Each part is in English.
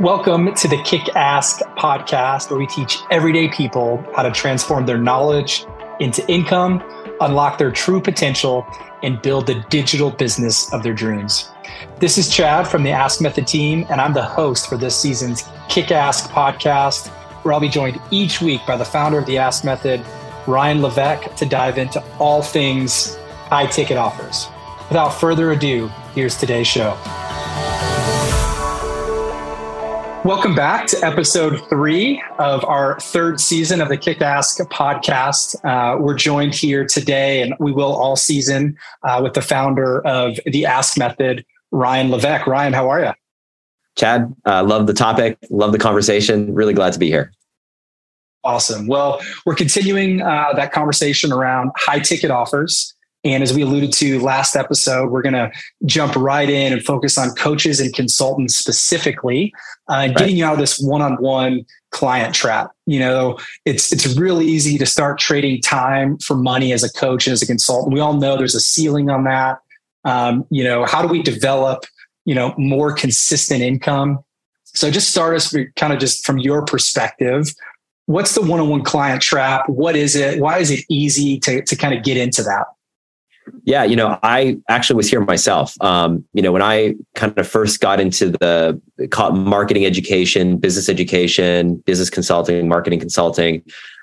Welcome to the Kick Ask podcast, where we teach everyday people how to transform their knowledge into income, unlock their true potential, and build the digital business of their dreams. This is Chad from the Ask Method team, and I'm the host for this season's Kick Ask podcast, where I'll be joined each week by the founder of the Ask Method, Ryan Levesque, to dive into all things high ticket offers. Without further ado, here's today's show. Welcome back to episode three of our third season of the Kick Ask podcast. Uh, we're joined here today, and we will all season uh, with the founder of the Ask Method, Ryan Levesque. Ryan, how are you? Chad, uh, love the topic, love the conversation. Really glad to be here. Awesome. Well, we're continuing uh, that conversation around high ticket offers. And as we alluded to last episode, we're going to jump right in and focus on coaches and consultants specifically, uh, right. getting you out of this one-on-one client trap. You know, it's it's really easy to start trading time for money as a coach and as a consultant. We all know there's a ceiling on that. Um, you know, how do we develop you know more consistent income? So just start us kind of just from your perspective. What's the one-on-one client trap? What is it? Why is it easy to to kind of get into that? Yeah, you know, I actually was here myself. Um, you know, when I kind of first got into the marketing education, business education, business consulting, marketing consulting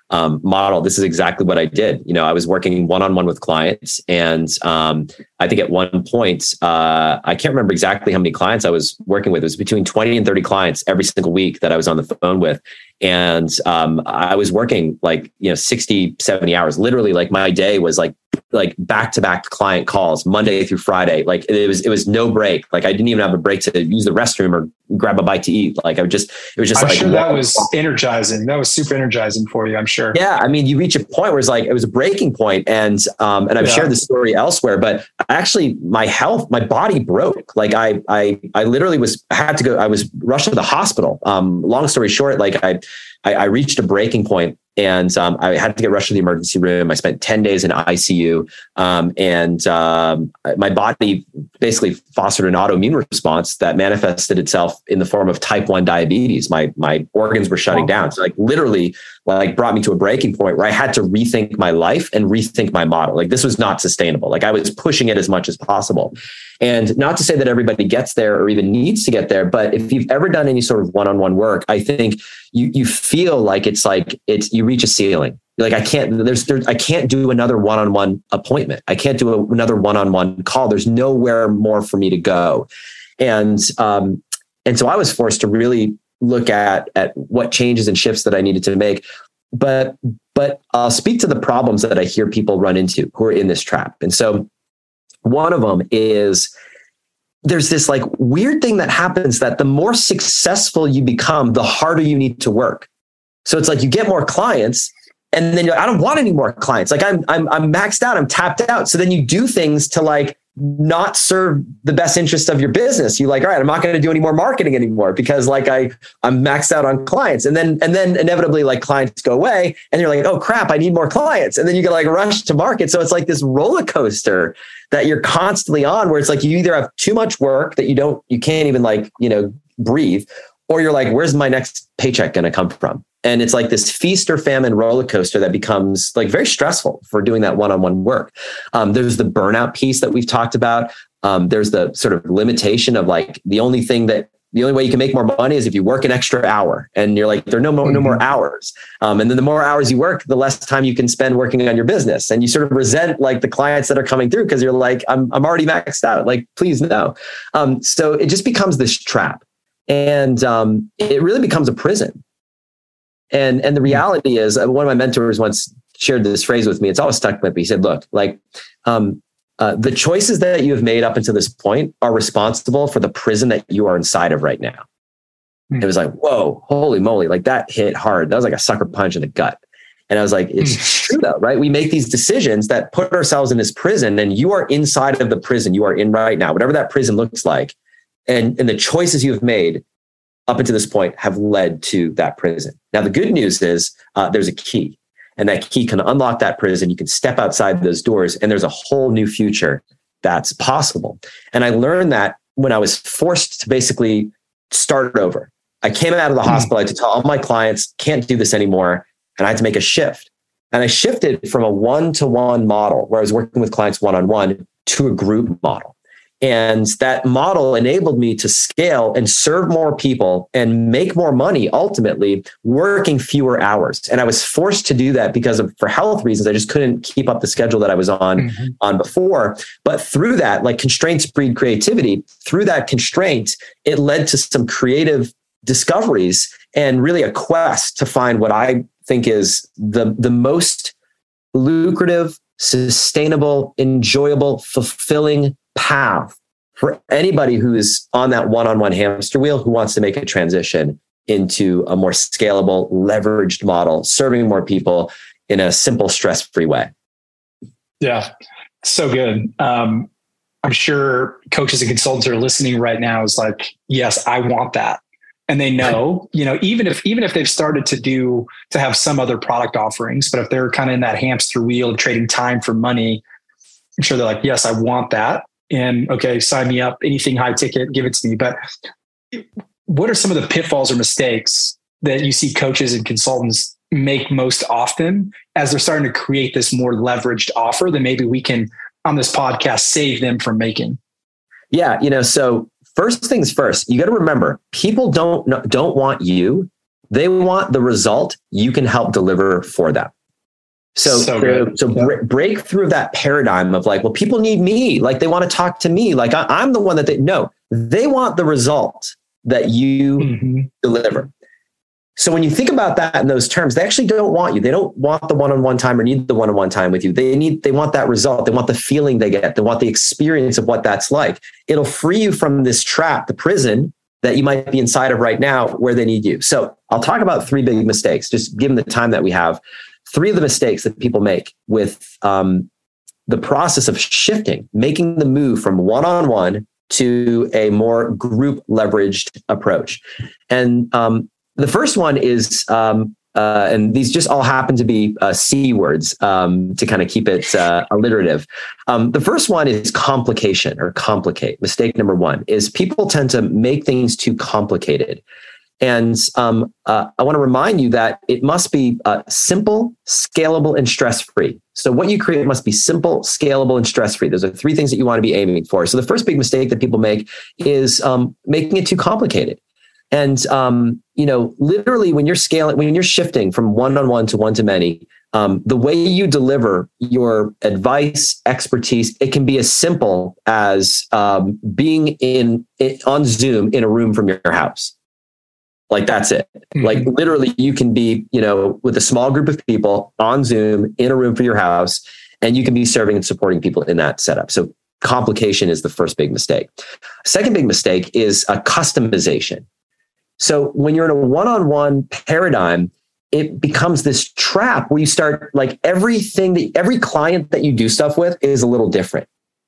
um, model, this is exactly what I did. You know, I was working one on one with clients, and um, I think at one point, uh, I can't remember exactly how many clients I was working with. It was between 20 and 30 clients every single week that I was on the phone with. And um, I was working like, you know, 60, 70 hours. Literally, like my day was like like back to back client calls Monday through Friday. Like it was it was no break. Like I didn't even have a break to use the restroom or grab a bite to eat. Like I would just it was just I'm like sure that was energizing. That was super energizing for you, I'm sure. Yeah. I mean, you reach a point where it's like it was a breaking point and um and I've yeah. shared the story elsewhere, but actually my health, my body broke. Like I I I literally was I had to go, I was rushed to the hospital. Um, long story short, like I I, I reached a breaking point and um, I had to get rushed to the emergency room. I spent 10 days in ICU, um, and um, my body basically fostered an autoimmune response that manifested itself in the form of type 1 diabetes. My, my organs were shutting down. So, like, literally, like, brought me to a breaking point where I had to rethink my life and rethink my model. Like, this was not sustainable. Like, I was pushing it as much as possible. And not to say that everybody gets there or even needs to get there, but if you've ever done any sort of one-on-one work, I think you you feel like it's like it's you reach a ceiling. like I can't there's there, I can't do another one-on-one appointment. I can't do a, another one-on-one call. There's nowhere more for me to go. And um and so I was forced to really look at at what changes and shifts that I needed to make. But but I'll speak to the problems that I hear people run into who are in this trap. And so one of them is there's this like weird thing that happens that the more successful you become, the harder you need to work. So it's like you get more clients and then I don't want any more clients. Like I'm, I'm, I'm maxed out. I'm tapped out. So then you do things to like not serve the best interest of your business. You like, all right, I'm not going to do any more marketing anymore because like I I'm maxed out on clients. And then and then inevitably like clients go away and you're like, oh crap, I need more clients. And then you get like rush to market. So it's like this roller coaster that you're constantly on where it's like you either have too much work that you don't you can't even like, you know, breathe, or you're like, where's my next paycheck going to come from? And it's like this feast or famine roller coaster that becomes like very stressful for doing that one on one work. Um, there's the burnout piece that we've talked about. Um, there's the sort of limitation of like the only thing that the only way you can make more money is if you work an extra hour and you're like there are no more no more mm-hmm. hours um, and then the more hours you work the less time you can spend working on your business and you sort of resent like the clients that are coming through because you're like I'm, I'm already maxed out like please no um, so it just becomes this trap and um, it really becomes a prison and and the hmm. reality is, uh, one of my mentors once shared this phrase with me. It's always stuck with me. He said, "Look, like um, uh, the choices that you have made up until this point are responsible for the prison that you are inside of right now." Mm. It was like, "Whoa, holy moly!" Like that hit hard. That was like a sucker punch in the gut. And I was like, it's mm. true though, right? We make these decisions that put ourselves in this prison, and you are inside of the prison you are in right now, whatever that prison looks like. And, and the choices you have made up until this point have led to that prison. Now, the good news is uh, there's a key, and that key can unlock that prison. You can step outside those doors, and there's a whole new future that's possible. And I learned that when I was forced to basically start over. I came out of the mm. hospital. I had to tell all my clients, can't do this anymore. And I had to make a shift. And I shifted from a one to one model where I was working with clients one on one to a group model. And that model enabled me to scale and serve more people and make more money ultimately working fewer hours. And I was forced to do that because of for health reasons. I just couldn't keep up the schedule that I was on mm-hmm. on before. But through that, like constraints breed creativity, through that constraint, it led to some creative discoveries and really a quest to find what I think is the, the most lucrative, sustainable, enjoyable, fulfilling path for anybody who is on that one-on-one hamster wheel who wants to make a transition into a more scalable, leveraged model, serving more people in a simple, stress-free way. Yeah, so good. Um, I'm sure coaches and consultants are listening right now is like, yes, I want that. And they know, you know, even if even if they've started to do to have some other product offerings, but if they're kind of in that hamster wheel of trading time for money, I'm sure they're like, yes, I want that and okay, sign me up, anything high ticket, give it to me. But what are some of the pitfalls or mistakes that you see coaches and consultants make most often as they're starting to create this more leveraged offer that maybe we can on this podcast save them from making? Yeah, you know, so first things first, you got to remember people don't don't want you. They want the result you can help deliver for them. So, so, so yeah. break through that paradigm of like, well, people need me. Like they want to talk to me. Like I, am the one that they no, they want the result that you mm-hmm. deliver. So when you think about that in those terms, they actually don't want you. They don't want the one-on-one time or need the one-on-one time with you. They need, they want that result. They want the feeling they get. They want the experience of what that's like. It'll free you from this trap, the prison that you might be inside of right now where they need you. So I'll talk about three big mistakes, just given the time that we have three of the mistakes that people make with um, the process of shifting, making the move from one on one to a more group leveraged approach. And um, the first one is, um, uh, and these just all happen to be uh, C words um, to kind of keep it uh, alliterative. Um, the first one is complication or complicate. Mistake number one is people tend to make things too complicated. And um, uh, I want to remind you that it must be uh, simple, scalable, and stress free. So, what you create must be simple, scalable, and stress free. Those are three things that you want to be aiming for. So, the first big mistake that people make is um, making it too complicated. And um, you know, literally, when you're scaling, when you're shifting from one on one to one to many, um, the way you deliver your advice, expertise, it can be as simple as um, being in, in on Zoom in a room from your house like that's it. Mm-hmm. Like literally you can be, you know, with a small group of people on Zoom in a room for your house and you can be serving and supporting people in that setup. So complication is the first big mistake. Second big mistake is a customization. So when you're in a one-on-one paradigm, it becomes this trap where you start like everything that every client that you do stuff with is a little different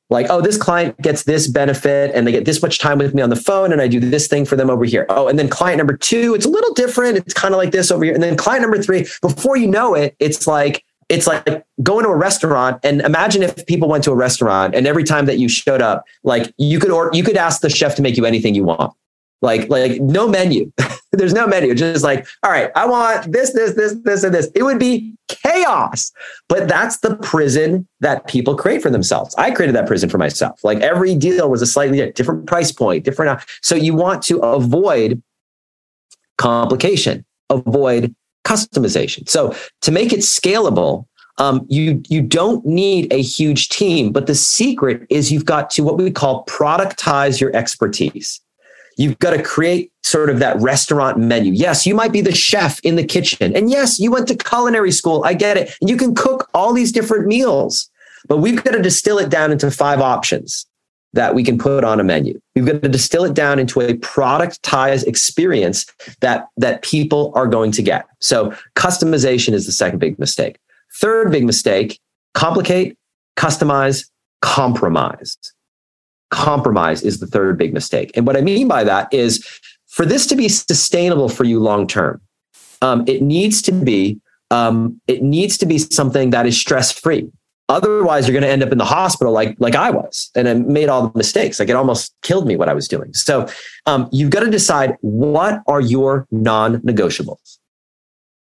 like, oh, this client gets this benefit and they get this much time with me on the phone and I do this thing for them over here. Oh, and then client number two, it's a little different. It's kind of like this over here. And then client number three, before you know it, it's like, it's like going to a restaurant and imagine if people went to a restaurant and every time that you showed up, like you could or you could ask the chef to make you anything you want. Like, like no menu. There's no menu. Just like, all right, I want this, this, this, this, and this. It would be chaos. But that's the prison that people create for themselves. I created that prison for myself. Like every deal was a slightly different price point, different. So you want to avoid complication, avoid customization. So to make it scalable, um, you you don't need a huge team, but the secret is you've got to what we call productize your expertise. You've got to create sort of that restaurant menu. Yes, you might be the chef in the kitchen. And yes, you went to culinary school. I get it. And you can cook all these different meals, but we've got to distill it down into five options that we can put on a menu. We've got to distill it down into a productized experience that, that people are going to get. So customization is the second big mistake. Third big mistake, complicate, customize, compromise compromise is the third big mistake. And what I mean by that is for this to be sustainable for you long term, um, it needs to be um, it needs to be something that is stress free. Otherwise, you're going to end up in the hospital like like I was, and I made all the mistakes. Like it almost killed me what I was doing. So um, you've got to decide what are your non-negotiables.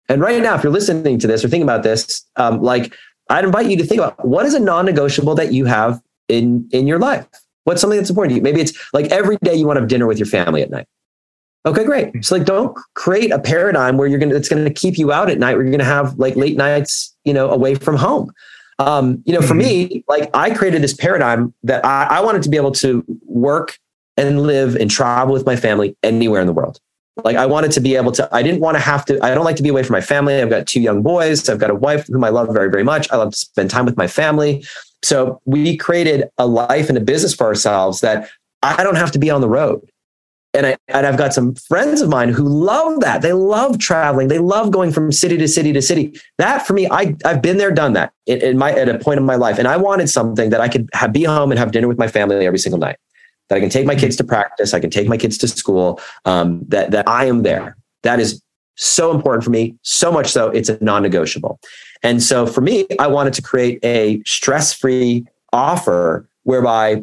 And right now, if you're listening to this or thinking about this, um, like I'd invite you to think about what is a non-negotiable that you have in in your life. What's something that's important to you? Maybe it's like every day you want to have dinner with your family at night. Okay, great. So like don't create a paradigm where you're gonna it's gonna keep you out at night where you're gonna have like late nights, you know, away from home. Um, you know, for mm-hmm. me, like I created this paradigm that I, I wanted to be able to work and live and travel with my family anywhere in the world. Like I wanted to be able to, I didn't want to have to, I don't like to be away from my family. I've got two young boys. I've got a wife whom I love very, very much. I love to spend time with my family. So we created a life and a business for ourselves that I don't have to be on the road and I and I've got some friends of mine who love that. They love traveling. They love going from city to city to city. That for me, I I've been there, done that in, in my at a point in my life, and I wanted something that I could have, be home and have dinner with my family every single night. That I can take my kids to practice. I can take my kids to school. Um, that that I am there. That is so important for me. So much so, it's a non-negotiable. And so for me, I wanted to create a stress-free offer whereby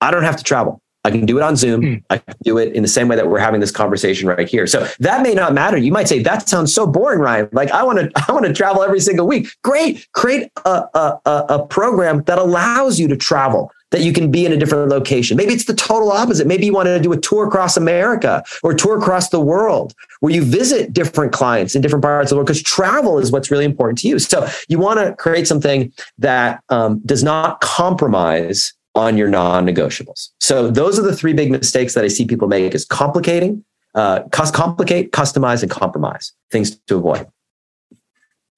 I don't have to travel. I can do it on Zoom. Mm. I can do it in the same way that we're having this conversation right here. So that may not matter. You might say that sounds so boring, Ryan. Like I want to, I want to travel every single week. Great, create a, a, a program that allows you to travel. That you can be in a different location. Maybe it's the total opposite. Maybe you want to do a tour across America or tour across the world where you visit different clients in different parts of the world because travel is what's really important to you. So you want to create something that um, does not compromise on your non-negotiables. So those are the three big mistakes that I see people make is complicating, uh, complicate, customize, and compromise things to avoid.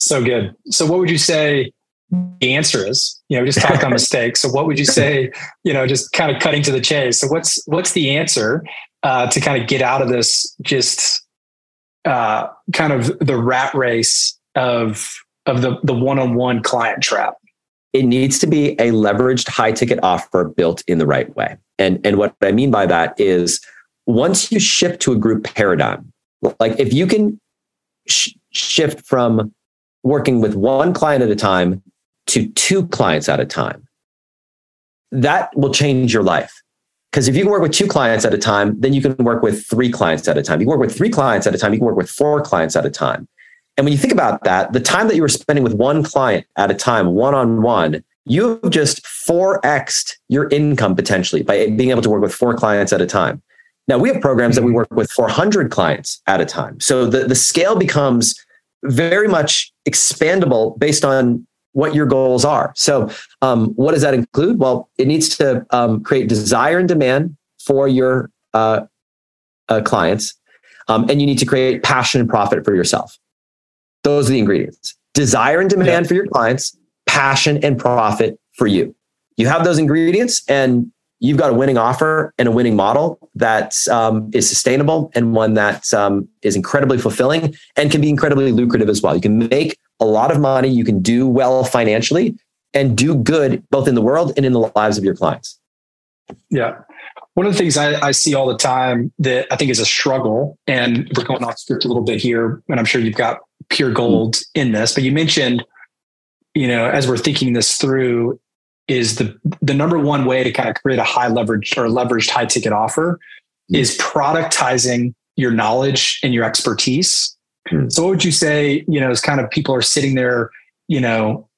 So good. So what would you say the answer is? You know, just talk on mistakes. So what would you say, you know, just kind of cutting to the chase. So what's, what's the answer uh, to kind of get out of this, just uh, kind of the rat race of, of the, the one-on-one client trap? it needs to be a leveraged high ticket offer built in the right way. And, and what I mean by that is once you shift to a group paradigm, like if you can sh- shift from working with one client at a time to two clients at a time, that will change your life. Because if you can work with two clients at a time, then you can work with three clients at a time. You can work with three clients at a time. You can work with four clients at a time. And when you think about that, the time that you were spending with one client at a time, one on one, you have just 4xed your income potentially by being able to work with four clients at a time. Now, we have programs that we mm-hmm. work with 400 clients at a time. So the, the scale becomes very much expandable based on what your goals are. So, um, what does that include? Well, it needs to um, create desire and demand for your uh, uh, clients, um, and you need to create passion and profit for yourself. Those are the ingredients desire and demand yeah. for your clients, passion and profit for you. You have those ingredients and you've got a winning offer and a winning model that um, is sustainable and one that um, is incredibly fulfilling and can be incredibly lucrative as well. You can make a lot of money, you can do well financially and do good both in the world and in the lives of your clients. Yeah. One of the things I, I, see all the time that I think is a struggle, and we're going off script a little bit here, and I'm sure you've got pure gold in this, but you mentioned, you know, as we're thinking this through, is the the number one way to kind of create a high leverage or leveraged high ticket offer hmm. is productizing your knowledge and your expertise. So what would you say, you know, as kind of people are sitting there, you know,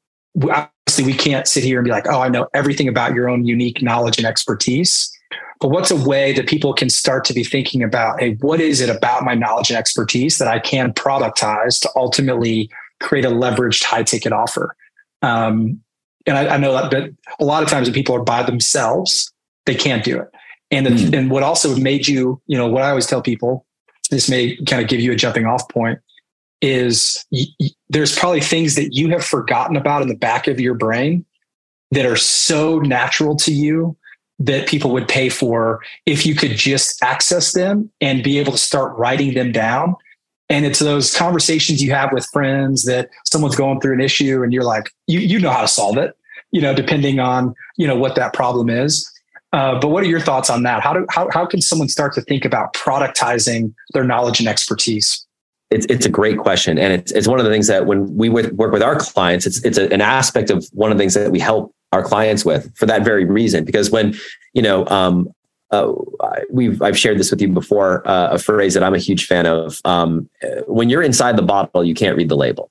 obviously we can't sit here and be like, oh, I know everything about your own unique knowledge and expertise. But what's a way that people can start to be thinking about, hey, what is it about my knowledge and expertise that I can productize to ultimately create a leveraged high ticket offer? Um, and I, I, know that, but a lot of times when people are by themselves, they can't do it. And, mm. and what also made you, you know, what I always tell people, this may kind of give you a jumping off point, is y- y- there's probably things that you have forgotten about in the back of your brain that are so natural to you that people would pay for if you could just access them and be able to start writing them down. And it's those conversations you have with friends that someone's going through an issue and you're like, you, you know how to solve it, you know, depending on, you know, what that problem is. Uh, but what are your thoughts on that? How do, how, how can someone start to think about productizing their knowledge and expertise? it's, it's a great question. And it's, it's one of the things that when we work with our clients, it's, it's a, an aspect of one of the things that we help our clients with for that very reason. Because when, you know, um, uh, we've I've shared this with you before. Uh, a phrase that I'm a huge fan of. Um, when you're inside the bottle, you can't read the label,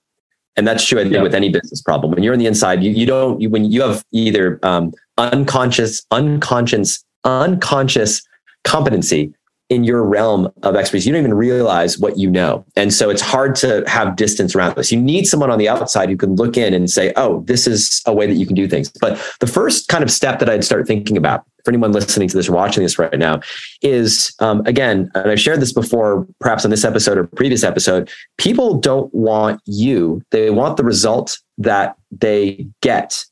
and that's true I think, with any business problem. When you're on the inside, you you don't you, when you have either um, unconscious, unconscious, unconscious competency in your realm of expertise. You don't even realize what you know. And so it's hard to have distance around this. You need someone on the outside who can look in and say, oh, this is a way that you can do things. But the first kind of step that I'd start thinking about for anyone listening to this or watching this right now is um, again, and I've shared this before, perhaps on this episode or previous episode, people don't want you. They want the result that they get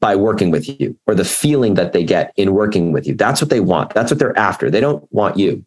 by working with you or the feeling that they get in working with you. That's what they want. That's what they're after. They don't want you.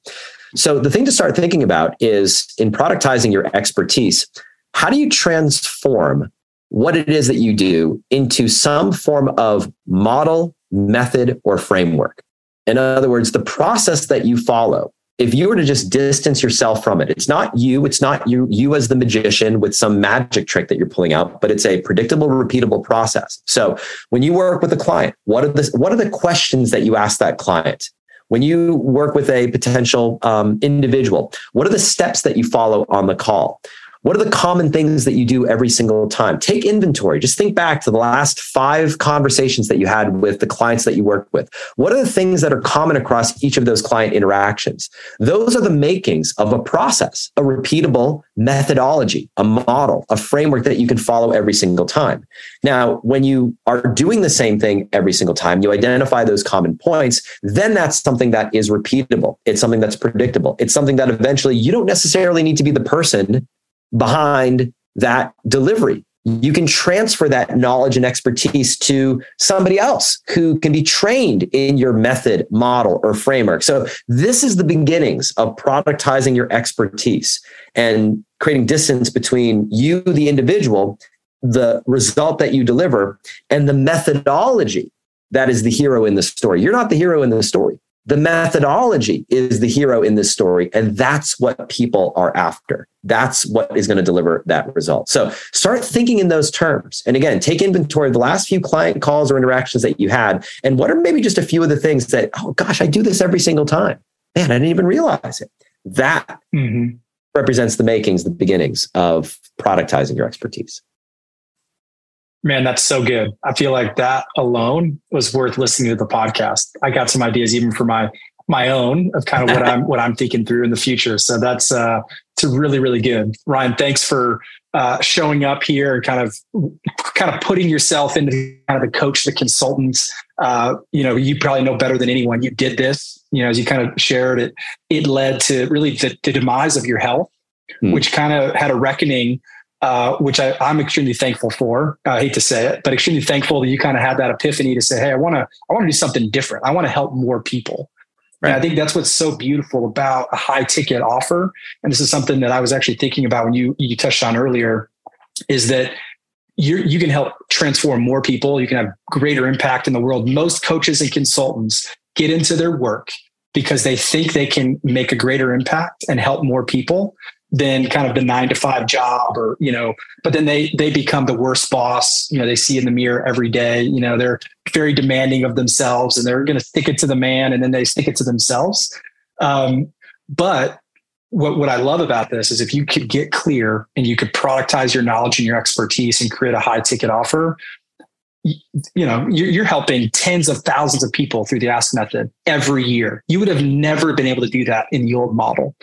So the thing to start thinking about is in productizing your expertise, how do you transform what it is that you do into some form of model, method, or framework? In other words, the process that you follow if you were to just distance yourself from it, it's not you, it's not you, you as the magician with some magic trick that you're pulling out, but it's a predictable, repeatable process. So when you work with a client, what are the, what are the questions that you ask that client? When you work with a potential um, individual, what are the steps that you follow on the call? What are the common things that you do every single time? Take inventory. Just think back to the last five conversations that you had with the clients that you work with. What are the things that are common across each of those client interactions? Those are the makings of a process, a repeatable methodology, a model, a framework that you can follow every single time. Now, when you are doing the same thing every single time, you identify those common points, then that's something that is repeatable. It's something that's predictable. It's something that eventually you don't necessarily need to be the person behind that delivery. You can transfer that knowledge and expertise to somebody else who can be trained in your method, model, or framework. So, this is the beginnings of productizing your expertise and creating distance between you, the individual, the result that you deliver, and the methodology that is the hero in the story. You're not the hero in the story. The methodology is the hero in this story, and that's what people are after. That's what is going to deliver that result. So start thinking in those terms. And again, take inventory of the last few client calls or interactions that you had. And what are maybe just a few of the things that, oh gosh, I do this every single time. Man, I didn't even realize it. That mm-hmm. represents the makings, the beginnings of productizing your expertise. Man, that's so good. I feel like that alone was worth listening to the podcast. I got some ideas even for my my own of kind of what I'm what I'm thinking through in the future. So that's uh it's really really good. Ryan, thanks for uh, showing up here and kind of kind of putting yourself into kind of the coach, the consultant. Uh, you know, you probably know better than anyone. You did this. You know, as you kind of shared it, it led to really the, the demise of your health, hmm. which kind of had a reckoning uh, which I, am extremely thankful for. I hate to say it, but extremely thankful that you kind of had that epiphany to say, "Hey, I want to, I want to do something different. I want to help more people." Right. And I think that's what's so beautiful about a high ticket offer. And this is something that I was actually thinking about when you you touched on earlier, is that you you can help transform more people. You can have greater impact in the world. Most coaches and consultants get into their work because they think they can make a greater impact and help more people than kind of the nine to five job or you know but then they they become the worst boss. You know they see in the mirror every day. You know they're very demanding of themselves and they're going to stick it to the man and then they stick it to themselves. Um, but what, what i love about this is if you could get clear and you could productize your knowledge and your expertise and create a high ticket offer you know you're, helping tens of thousands of people through the ask method every year. You would have never been able to do that in the old model.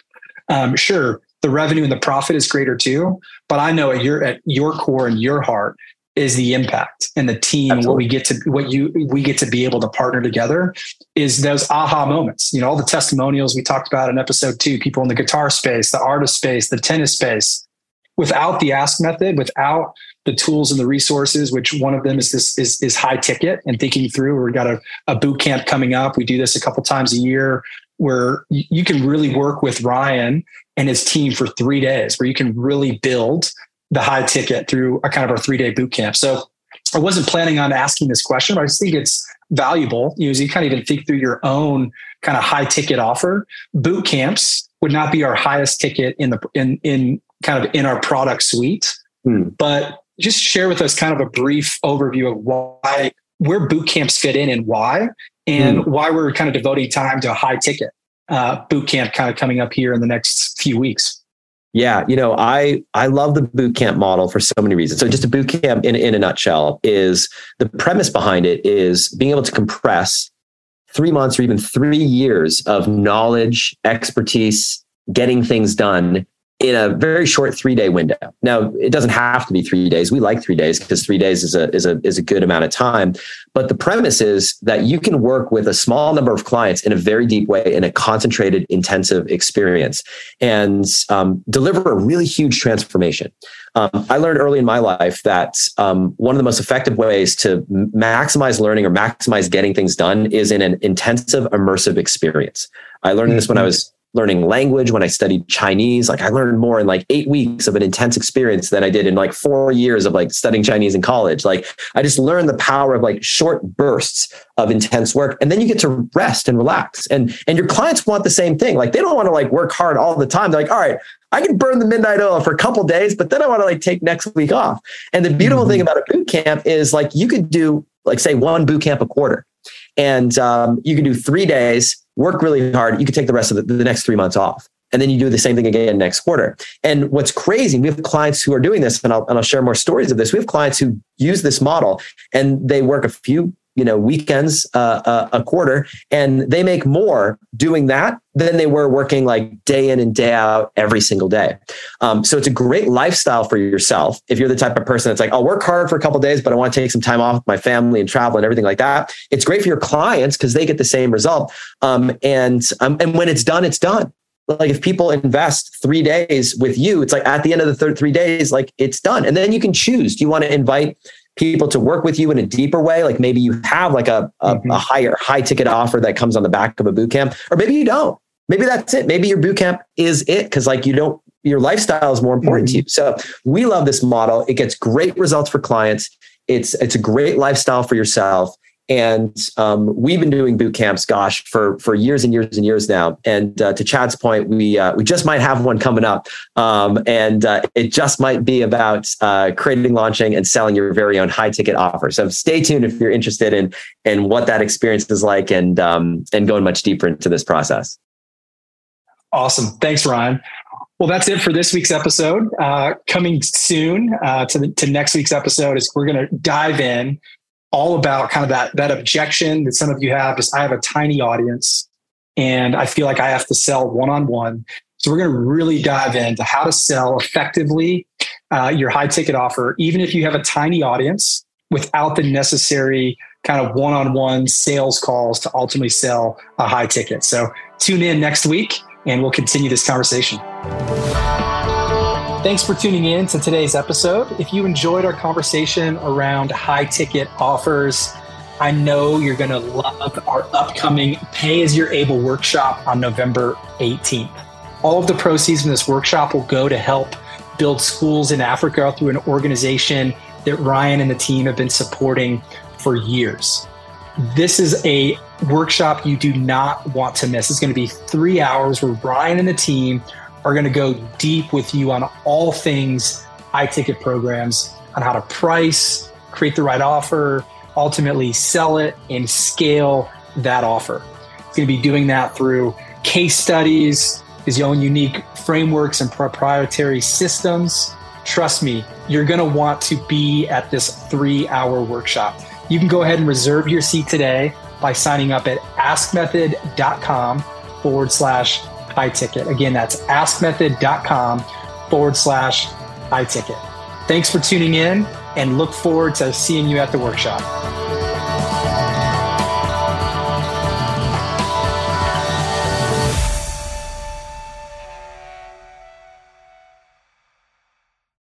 Um, sure the revenue and the profit is greater too. But I know at your at your core and your heart is the impact and the team Absolutely. what we get to what you we get to be able to partner together is those aha moments you know all the testimonials we talked about in episode two people in the guitar space the artist space the tennis space without the ask method without the tools and the resources which one of them is this is, is high ticket and thinking through we've got a, a boot camp coming up we do this a couple times a year where you can really work with Ryan and his team for three days, where you can really build the high ticket through a kind of a three day boot camp. So I wasn't planning on asking this question, but I just think it's valuable. You know, as you kind of even think through your own kind of high ticket offer, boot camps would not be our highest ticket in the in in kind of in our product suite. Hmm. But just share with us kind of a brief overview of why where boot camps fit in and why, and hmm. why we're kind of devoting time to a high ticket uh, boot camp kind of coming up here in the next few weeks. Yeah, you know, I I love the boot camp model for so many reasons. So just a boot camp in in a nutshell is the premise behind it is being able to compress 3 months or even 3 years of knowledge, expertise, getting things done in a very short three day window. Now, it doesn't have to be three days. We like three days because three days is a, is a, is a good amount of time. But the premise is that you can work with a small number of clients in a very deep way in a concentrated, intensive experience and um, deliver a really huge transformation. Um, I learned early in my life that um, one of the most effective ways to maximize learning or maximize getting things done is in an intensive, immersive experience. I learned this when I mm-hmm. was learning language when I studied Chinese. Like I learned more in like eight weeks of an intense experience than I did in like four years of like studying Chinese in college. Like I just learned the power of like short bursts of intense work. And then you get to rest and relax. And and your clients want the same thing. Like they don't want to like work hard all the time. They're like, all right, I can burn the midnight oil for a couple days, but then I want to like take next week off. And the beautiful mm-hmm. thing about a boot camp is like you could do like say one boot camp a quarter. And um, you can do three days work really hard. You can take the rest of the, the next three months off. And then you do the same thing again next quarter. And what's crazy, we have clients who are doing this, and I'll, and I'll share more stories of this. We have clients who use this model and they work a few you know weekends uh, uh, a quarter and they make more doing that than they were working like day in and day out every single day. Um, so it's a great lifestyle for yourself if you're the type of person that's like i'll work hard for a couple days but i want to take some time off with my family and travel and everything like that. It's great for your clients because they get the same result um, and um, and when it's done it's done. Like if people invest three days with you it's like at the end of the third three days like it's done. And then you can choose. Do you want to invite people to work with you in a deeper way. Like maybe you have like a, a, mm-hmm. a higher high ticket offer that comes on the back of a boot camp, or maybe you don't. Maybe that's it. Maybe your boot camp is it because like you don't your lifestyle is more important mm-hmm. to you. So we love this model. It gets great results for clients. It's it's a great lifestyle for yourself. And um, we've been doing boot camps, gosh, for for years and years and years now. And uh, to Chad's point, we uh, we just might have one coming up, um, and uh, it just might be about uh, creating, launching, and selling your very own high ticket offer. So stay tuned if you're interested in in what that experience is like, and um, and going much deeper into this process. Awesome, thanks, Ryan. Well, that's it for this week's episode. Uh, coming soon uh, to the, to next week's episode is we're going to dive in all about kind of that that objection that some of you have is I have a tiny audience and I feel like I have to sell one on one. So we're going to really dive into how to sell effectively uh, your high ticket offer, even if you have a tiny audience, without the necessary kind of one on one sales calls to ultimately sell a high ticket. So tune in next week and we'll continue this conversation. Thanks for tuning in to today's episode. If you enjoyed our conversation around high ticket offers, I know you're going to love our upcoming Pay as You're Able workshop on November 18th. All of the proceeds from this workshop will go to help build schools in Africa through an organization that Ryan and the team have been supporting for years. This is a workshop you do not want to miss. It's going to be three hours where Ryan and the team are going to go deep with you on all things high ticket programs, on how to price, create the right offer, ultimately sell it and scale that offer. It's going to be doing that through case studies, his own unique frameworks and proprietary systems. Trust me, you're going to want to be at this three hour workshop. You can go ahead and reserve your seat today by signing up at askmethod.com forward slash high ticket. Again, that's askmethod.com forward slash high ticket. Thanks for tuning in and look forward to seeing you at the workshop.